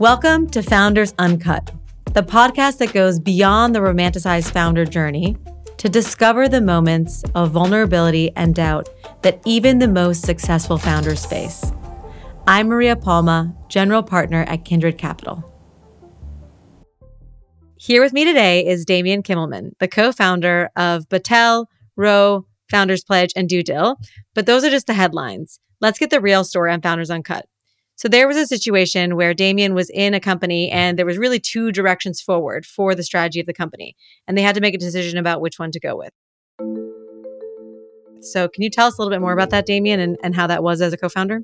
Welcome to Founders Uncut, the podcast that goes beyond the romanticized founder journey to discover the moments of vulnerability and doubt that even the most successful founders face. I'm Maria Palma, general partner at Kindred Capital. Here with me today is Damian Kimmelman, the co founder of Batelle, Rho, Founders Pledge, and DueDil. But those are just the headlines. Let's get the real story on Founders Uncut. So there was a situation where Damian was in a company and there was really two directions forward for the strategy of the company. And they had to make a decision about which one to go with. So can you tell us a little bit more about that, Damian, and, and how that was as a co-founder?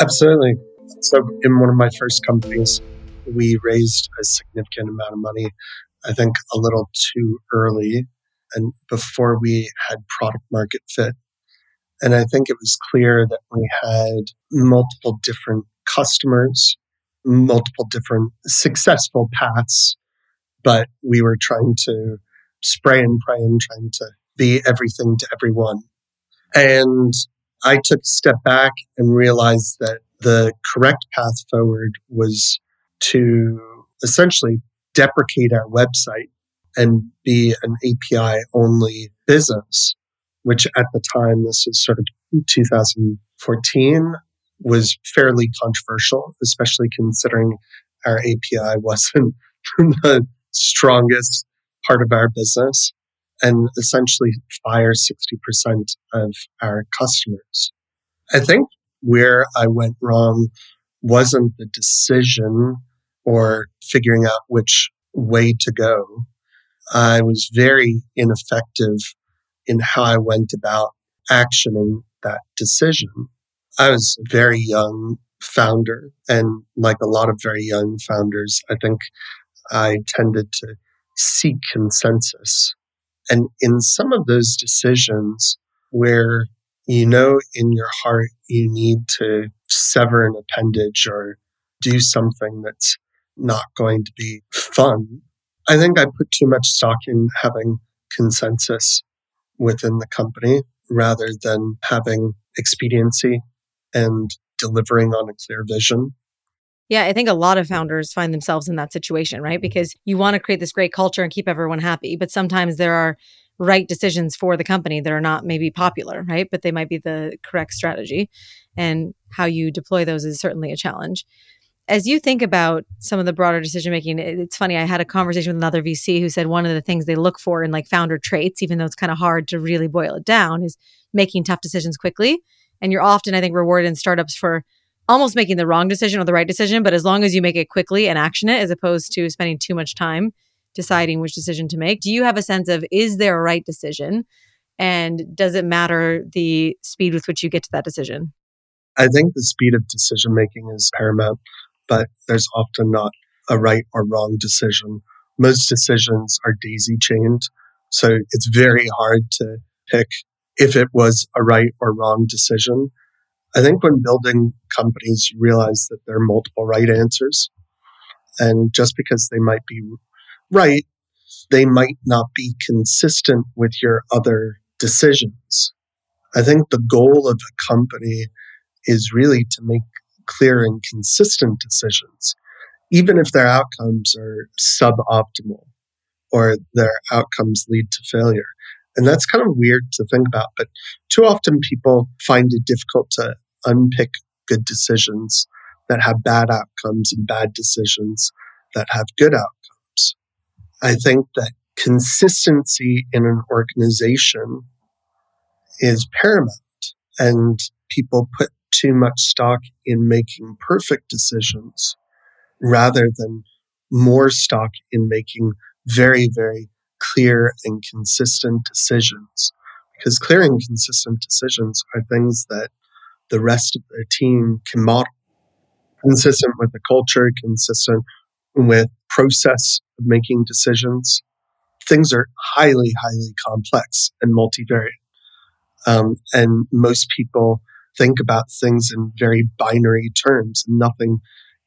Absolutely. So in one of my first companies, we raised a significant amount of money, I think a little too early and before we had product market fit. And I think it was clear that we had multiple different customers, multiple different successful paths, but we were trying to spray and pray and trying to be everything to everyone. And I took a step back and realized that the correct path forward was to essentially deprecate our website and be an API only business which at the time, this is sort of 2014, was fairly controversial, especially considering our API wasn't the strongest part of our business and essentially fire 60% of our customers. I think where I went wrong wasn't the decision or figuring out which way to go. I was very ineffective in how I went about actioning that decision. I was a very young founder, and like a lot of very young founders, I think I tended to seek consensus. And in some of those decisions where you know in your heart you need to sever an appendage or do something that's not going to be fun, I think I put too much stock in having consensus within the company rather than having expediency and delivering on a clear vision. Yeah, I think a lot of founders find themselves in that situation, right? Because you want to create this great culture and keep everyone happy, but sometimes there are right decisions for the company that are not maybe popular, right? But they might be the correct strategy. And how you deploy those is certainly a challenge as you think about some of the broader decision making, it's funny. I had a conversation with another VC who said one of the things they look for in like founder traits, even though it's kind of hard to really boil it down, is making tough decisions quickly. And you're often, I think, rewarded in startups for almost making the wrong decision or the right decision. But as long as you make it quickly and action it, as opposed to spending too much time deciding which decision to make, do you have a sense of is there a right decision? And does it matter the speed with which you get to that decision? I think the speed of decision making is paramount but there's often not a right or wrong decision. Most decisions are daisy chained. So it's very hard to pick if it was a right or wrong decision. I think when building companies, you realize that there are multiple right answers. And just because they might be right, they might not be consistent with your other decisions. I think the goal of a company is really to make clear and consistent decisions, even if their outcomes are suboptimal or their outcomes lead to failure. And that's kind of weird to think about, but too often people find it difficult to unpick good decisions that have bad outcomes and bad decisions that have good outcomes. I think that consistency in an organization is paramount and people put too much stock in making perfect decisions rather than more stock in making very, very clear and consistent decisions. Because clear and consistent decisions are things that the rest of the team can model. Consistent with the culture, consistent with process of making decisions. Things are highly, highly complex and multivariate. Um, and most people think about things in very binary terms. Nothing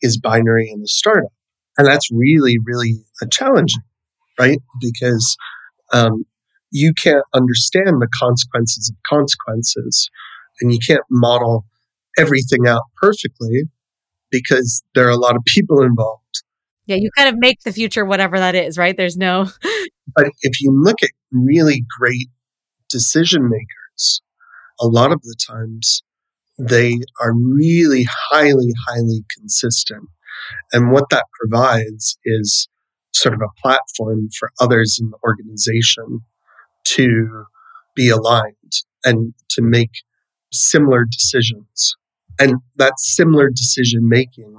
is binary in the startup. And that's really, really a challenging, right? Because um, you can't understand the consequences of consequences and you can't model everything out perfectly because there are a lot of people involved. Yeah, you kind of make the future whatever that is, right? There's no. but if you look at really great decision makers, a lot of the times they are really highly, highly consistent. And what that provides is sort of a platform for others in the organization to be aligned and to make similar decisions. And that similar decision making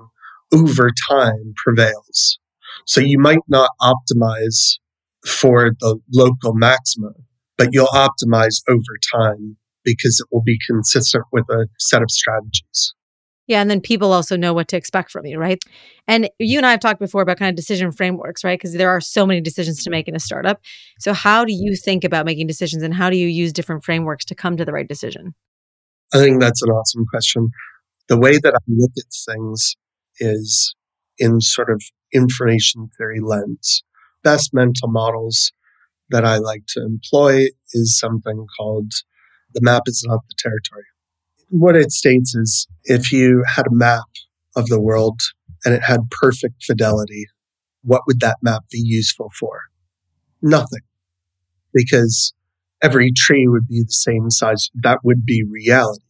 over time prevails. So you might not optimize for the local maxima, but you'll optimize over time because it will be consistent with a set of strategies. Yeah. And then people also know what to expect from you, right? And you and I have talked before about kind of decision frameworks, right? Because there are so many decisions to make in a startup. So, how do you think about making decisions and how do you use different frameworks to come to the right decision? I think that's an awesome question. The way that I look at things is in sort of information theory lens. Best mental models that I like to employ is something called the map is not the territory. What it states is if you had a map of the world and it had perfect fidelity, what would that map be useful for? Nothing. Because every tree would be the same size. That would be reality.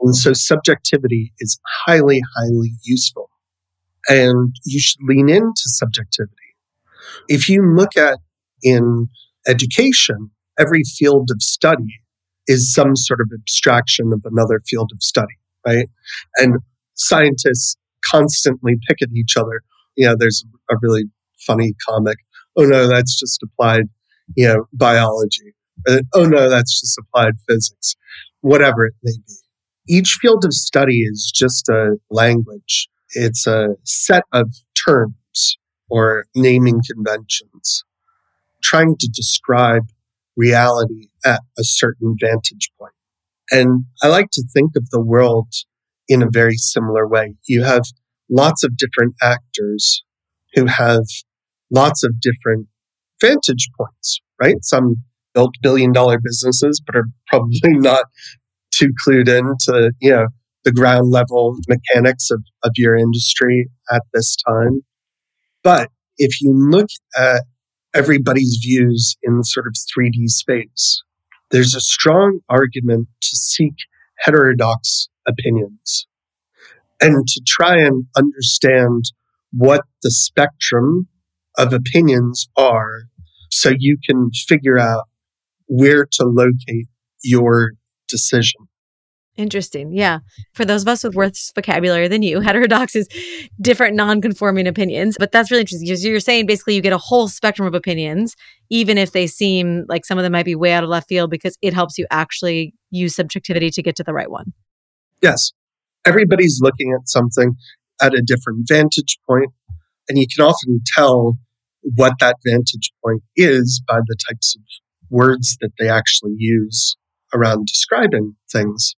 And so subjectivity is highly, highly useful. And you should lean into subjectivity. If you look at in education, every field of study is some sort of abstraction of another field of study, right? And scientists constantly pick at each other. You know, there's a really funny comic. Oh no, that's just applied, you know, biology. oh no, that's just applied physics. Whatever it may be. Each field of study is just a language. It's a set of terms or naming conventions trying to describe reality at a certain vantage point. And I like to think of the world in a very similar way. You have lots of different actors who have lots of different vantage points, right? Some built billion dollar businesses, but are probably not too clued into, you know, the ground level mechanics of, of your industry at this time. But if you look at everybody's views in sort of 3D space. There's a strong argument to seek heterodox opinions and to try and understand what the spectrum of opinions are so you can figure out where to locate your decision. Interesting. Yeah. For those of us with worse vocabulary than you, heterodox is different non-conforming opinions. But that's really interesting you're saying basically you get a whole spectrum of opinions, even if they seem like some of them might be way out of left field, because it helps you actually use subjectivity to get to the right one. Yes. Everybody's looking at something at a different vantage point, and you can often tell what that vantage point is by the types of words that they actually use around describing things.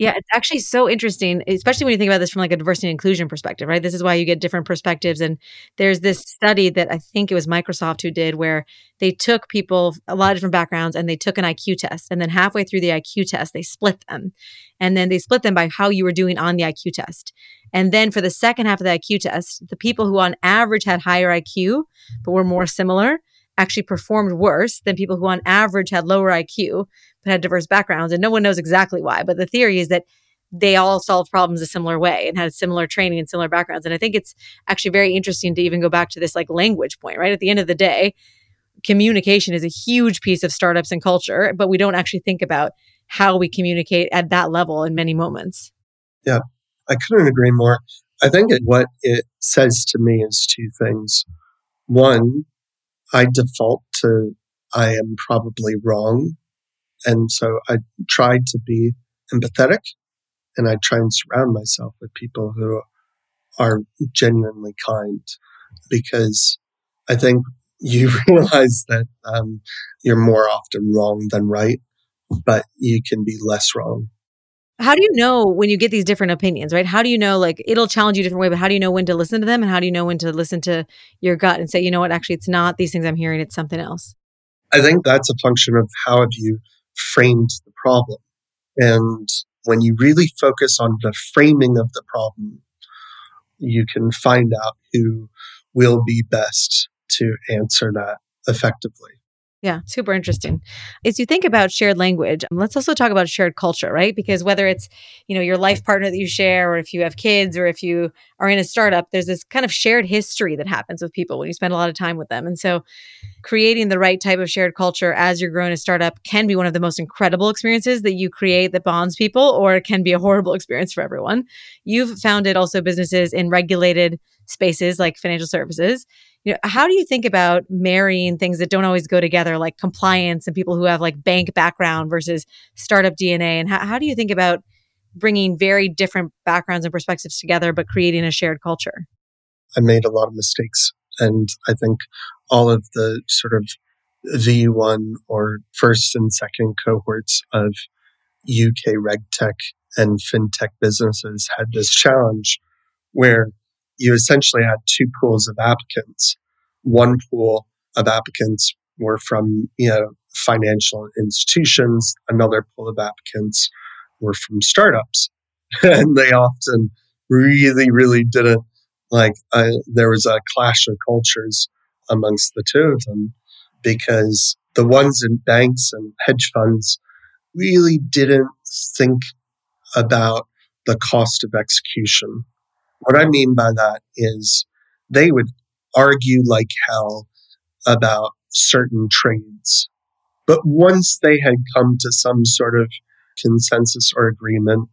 Yeah, it's actually so interesting, especially when you think about this from like a diversity and inclusion perspective, right? This is why you get different perspectives. And there's this study that I think it was Microsoft who did where they took people, a lot of different backgrounds, and they took an IQ test. And then halfway through the IQ test, they split them. And then they split them by how you were doing on the IQ test. And then for the second half of the IQ test, the people who on average had higher IQ, but were more similar, actually performed worse than people who on average had lower IQ, but had diverse backgrounds. And no one knows exactly why. But the theory is that they all solved problems a similar way and had similar training and similar backgrounds. And I think it's actually very interesting to even go back to this like language point, right? At the end of the day, communication is a huge piece of startups and culture, but we don't actually think about how we communicate at that level in many moments. Yeah, I couldn't agree more. I think what it says to me is two things. One, I default to I am probably wrong and so I try to be empathetic and I try and surround myself with people who are genuinely kind because I think you realize that um, you're more often wrong than right, but you can be less wrong. How do you know when you get these different opinions, right? How do you know, like, it'll challenge you different way, but how do you know when to listen to them? And how do you know when to listen to your gut and say, you know what, actually, it's not these things I'm hearing, it's something else? I think that's a function of how have you framed the problem. And when you really focus on the framing of the problem, you can find out who will be best to answer that effectively. Yeah, super interesting. As you think about shared language, let's also talk about shared culture, right? Because whether it's, you know, your life partner that you share or if you have kids or if you are in a startup, there's this kind of shared history that happens with people when you spend a lot of time with them. And so creating the right type of shared culture as you're growing a startup can be one of the most incredible experiences that you create that bonds people or it can be a horrible experience for everyone. You've founded also businesses in regulated spaces like financial services you know how do you think about marrying things that don't always go together like compliance and people who have like bank background versus startup dna and how, how do you think about bringing very different backgrounds and perspectives together but creating a shared culture? I made a lot of mistakes and i think all of the sort of v1 or first and second cohorts of uk regtech and fintech businesses had this challenge where you essentially had two pools of applicants. One pool of applicants were from, you know, financial institutions. Another pool of applicants were from startups. and they often really, really didn't like, uh, there was a clash of cultures amongst the two of them because the ones in banks and hedge funds really didn't think about the cost of execution what I mean by that is they would argue like hell about certain trades. But once they had come to some sort of consensus or agreement,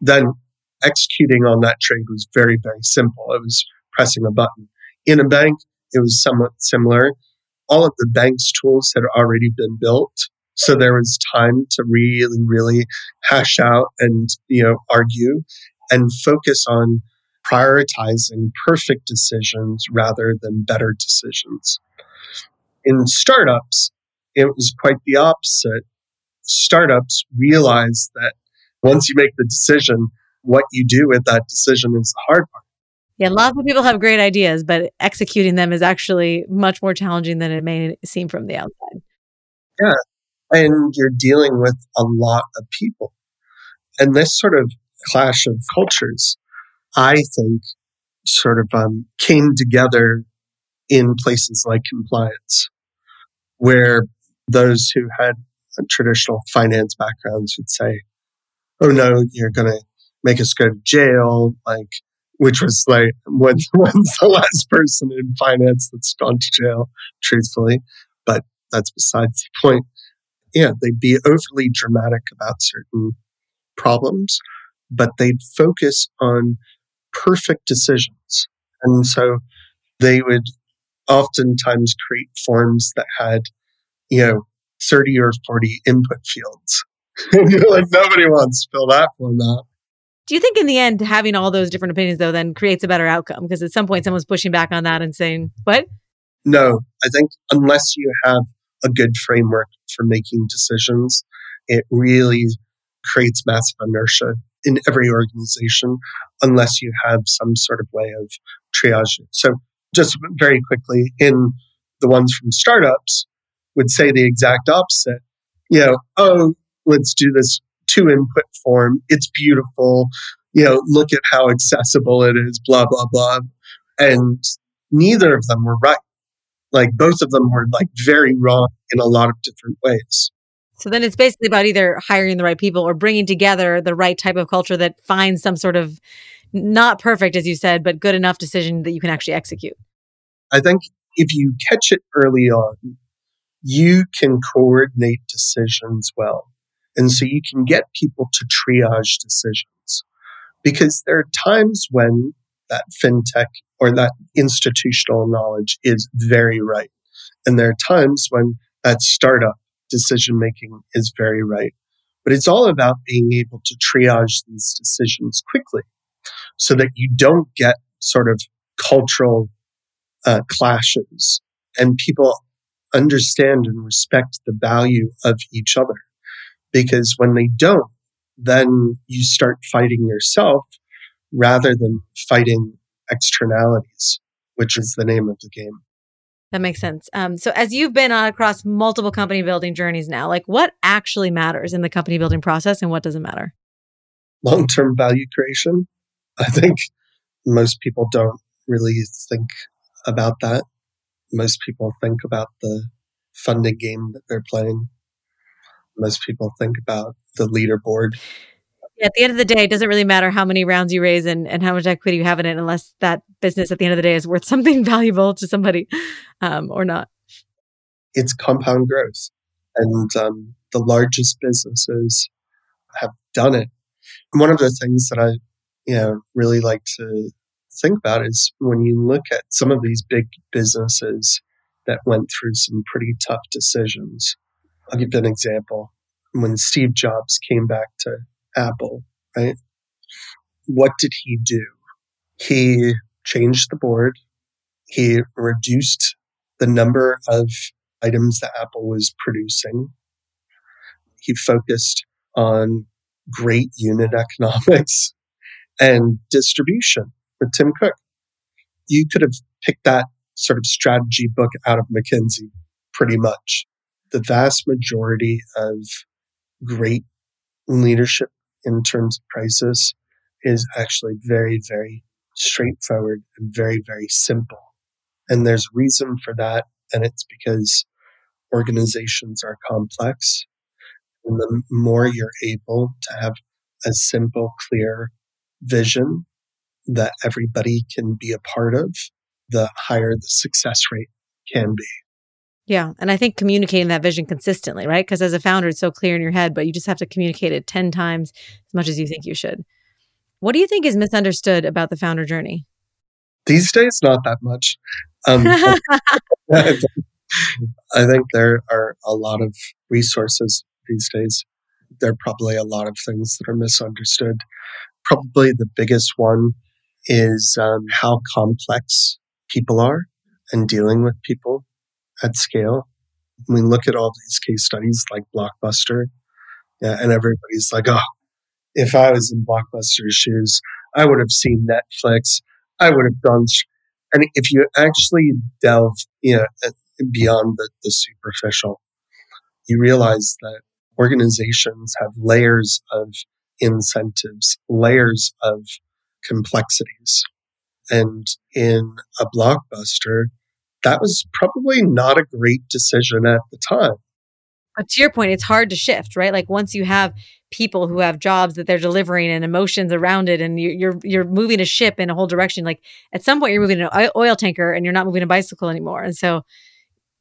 then executing on that trade was very, very simple. It was pressing a button. In a bank, it was somewhat similar. All of the bank's tools had already been built. So there was time to really, really hash out and, you know, argue and focus on prioritizing perfect decisions rather than better decisions. In startups, it was quite the opposite. Startups realize that once you make the decision, what you do with that decision is the hard part. Yeah, lots of people have great ideas, but executing them is actually much more challenging than it may seem from the outside. Yeah. And you're dealing with a lot of people. And this sort of clash of cultures I think, sort of um, came together in places like compliance, where those who had traditional finance backgrounds would say, "Oh no, you're going to make us go to jail," like which was like when, when's the last person in finance that's gone to jail, truthfully. But that's besides the point. Yeah, they'd be overly dramatic about certain problems, but they'd focus on perfect decisions. And so they would oftentimes create forms that had, you know, 30 or 40 input fields. and you're like, nobody wants to fill that form out. Do you think in the end, having all those different opinions, though, then creates a better outcome? Because at some point, someone's pushing back on that and saying, what? No, I think unless you have a good framework for making decisions, it really creates massive inertia in every organization unless you have some sort of way of triaging. So, just very quickly, in the ones from startups, would say the exact opposite. You know, oh, let's do this two input form. It's beautiful. You know, look at how accessible it is, blah, blah, blah. And neither of them were right. Like both of them were like very wrong in a lot of different ways. So then it's basically about either hiring the right people or bringing together the right type of culture that finds some sort of not perfect, as you said, but good enough decision that you can actually execute. I think if you catch it early on, you can coordinate decisions well. And so you can get people to triage decisions because there are times when that fintech or that institutional knowledge is very right. And there are times when that startup decision making is very right. But it's all about being able to triage these decisions quickly so that you don't get sort of cultural uh, clashes and people understand and respect the value of each other. Because when they don't, then you start fighting yourself rather than fighting externalities, which is the name of the game. That makes sense. Um, so, as you've been on across multiple company building journeys now, like what actually matters in the company building process and what doesn't matter? Long term value creation. I think most people don't really think about that. Most people think about the funding game that they're playing. Most people think about the leaderboard. Yeah, at the end of the day, it doesn't really matter how many rounds you raise and, and how much equity you have in it, unless that business at the end of the day is worth something valuable to somebody um, or not. It's compound growth. And um, the largest businesses have done it. one of the things that I you know, really like to think about is when you look at some of these big businesses that went through some pretty tough decisions. I'll give you an example. When Steve Jobs came back to Apple, right? What did he do? He changed the board. He reduced the number of items that Apple was producing. He focused on great unit economics and distribution with Tim Cook. You could have picked that sort of strategy book out of McKinsey pretty much. The vast majority of great leadership in terms of prices is actually very, very straightforward and very, very simple. And there's reason for that. And it's because organizations are complex. And the more you're able to have a simple, clear vision that everybody can be a part of, the higher the success rate can be. Yeah. And I think communicating that vision consistently, right? Because as a founder, it's so clear in your head, but you just have to communicate it 10 times as much as you think you should. What do you think is misunderstood about the founder journey? These days, not that much. Um, I think there are a lot of resources these days. There are probably a lot of things that are misunderstood. Probably the biggest one is um, how complex people are and dealing with people at scale. We look at all these case studies like Blockbuster, yeah, and everybody's like, oh, if I was in Blockbuster's shoes, I would have seen Netflix. I would have done. And if you actually delve you know, uh, beyond the, the superficial, you realize that organizations have layers of incentives, layers of complexities. And in a blockbuster, that was probably not a great decision at the time. But to your point, it's hard to shift, right? Like once you have people who have jobs that they're delivering and emotions around it, and you're you're moving a ship in a whole direction. Like at some point, you're moving an oil tanker, and you're not moving a bicycle anymore. And so,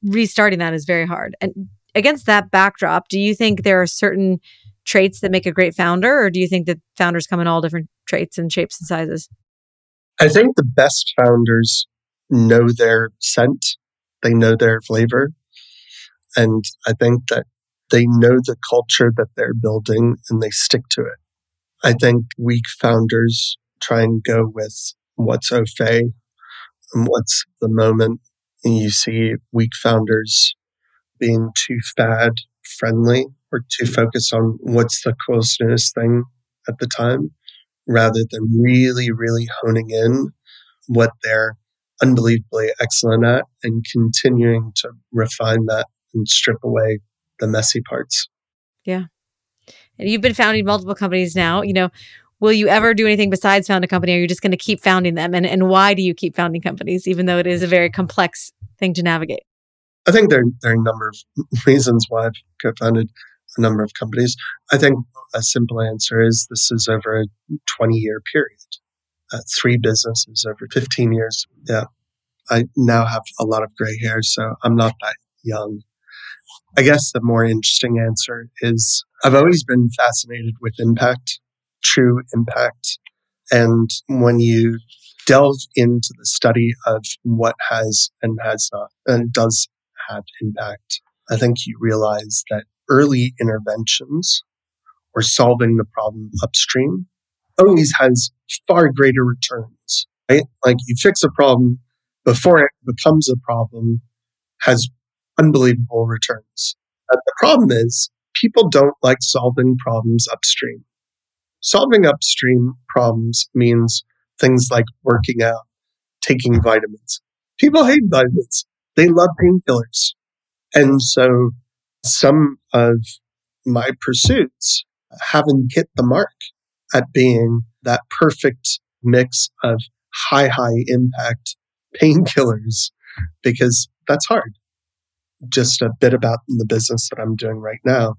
restarting that is very hard. And against that backdrop, do you think there are certain traits that make a great founder, or do you think that founders come in all different traits and shapes and sizes? I think the best founders know their scent, they know their flavor. And I think that they know the culture that they're building and they stick to it. I think weak founders try and go with what's au fait and what's the moment. And you see weak founders being too fad friendly or too focused on what's the coolest newest thing at the time rather than really, really honing in what they're unbelievably excellent at and continuing to refine that and strip away the messy parts. Yeah. And you've been founding multiple companies now. You know, will you ever do anything besides found a company? Or are you just going to keep founding them? And, and why do you keep founding companies, even though it is a very complex thing to navigate? I think there, there are a number of reasons why I've co-founded a number of companies. I think a simple answer is this is over a 20 year period, uh, three businesses over 15 years. Yeah. I now have a lot of gray hair, so I'm not that young. I guess the more interesting answer is I've always been fascinated with impact, true impact. And when you delve into the study of what has and has not and does have impact, I think you realize that early interventions or solving the problem upstream always has far greater returns, right? Like you fix a problem before it becomes a problem has unbelievable returns. But the problem is people don't like solving problems upstream. Solving upstream problems means things like working out, taking vitamins. People hate vitamins. They love painkillers. And so some of my pursuits haven't hit the mark at being that perfect mix of high, high impact painkillers because that's hard. Just a bit about the business that I'm doing right now.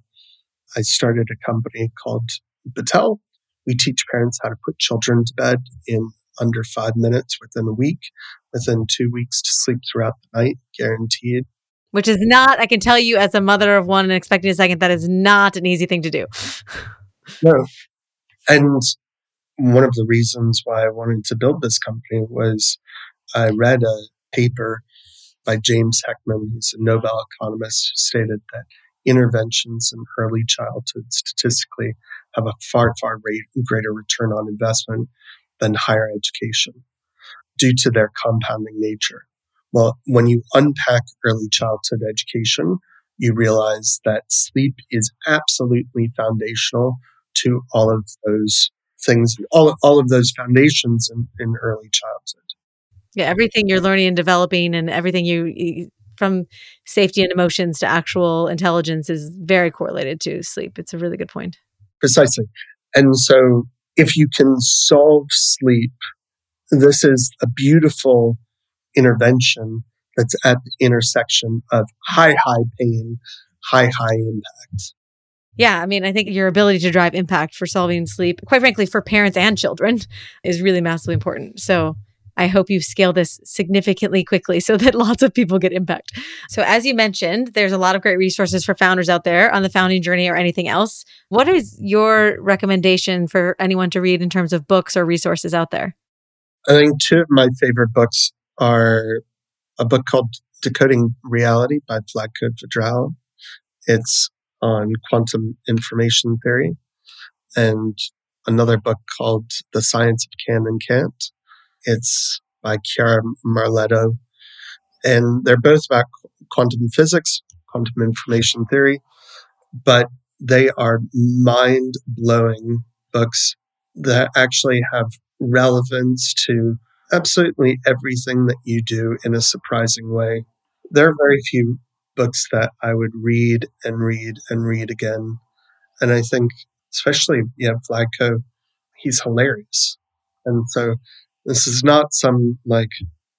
I started a company called Batelle. We teach parents how to put children to bed in under five minutes within a week, within two weeks to sleep throughout the night, guaranteed. Which is not, I can tell you as a mother of one and expecting a second, that is not an easy thing to do. no. And one of the reasons why I wanted to build this company was I read a paper by James Heckman. He's a Nobel economist who stated that interventions in early childhood statistically have a far, far greater return on investment than higher education due to their compounding nature. Well, when you unpack early childhood education, you realize that sleep is absolutely foundational to all of those things, all, all of those foundations in, in early childhood. Yeah, everything you're learning and developing, and everything you, you from safety and emotions to actual intelligence is very correlated to sleep. It's a really good point. Precisely. And so if you can solve sleep, this is a beautiful intervention that's at the intersection of high, high pain, high, high impact. Yeah, I mean, I think your ability to drive impact for solving sleep, quite frankly, for parents and children, is really massively important. So I hope you scale this significantly quickly so that lots of people get impact. So, as you mentioned, there's a lot of great resources for founders out there on the founding journey or anything else. What is your recommendation for anyone to read in terms of books or resources out there? I think two of my favorite books are a book called Decoding Reality by Vlatko Vedral. It's on quantum information theory, and another book called The Science of Can and Can't it's by Chiara Marletto. And they're both about quantum physics, quantum information theory, but they are mind blowing books that actually have relevance to absolutely everything that you do in a surprising way. There are very few books that I would read and read and read again. And I think, especially, yeah, Vlatko, he's hilarious. And so this is not some like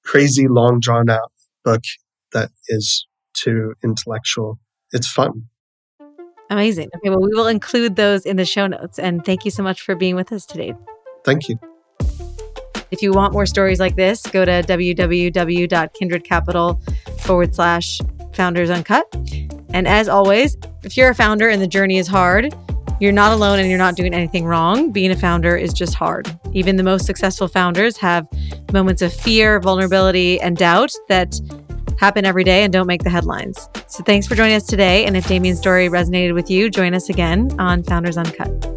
crazy long drawn out book that is too intellectual. It's fun. Amazing. Okay, well, we will include those in the show notes. And thank you so much for being with us today. Thank you. If you want more stories like this, go to www.kindredcapital forward slash founders uncut. And as always, if you're a founder and the journey is hard, you're not alone and you're not doing anything wrong. Being a founder is just hard. Even the most successful founders have moments of fear, vulnerability, and doubt that happen every day and don't make the headlines. So thanks for joining us today. And if Damian's story resonated with you, join us again on Founders Uncut.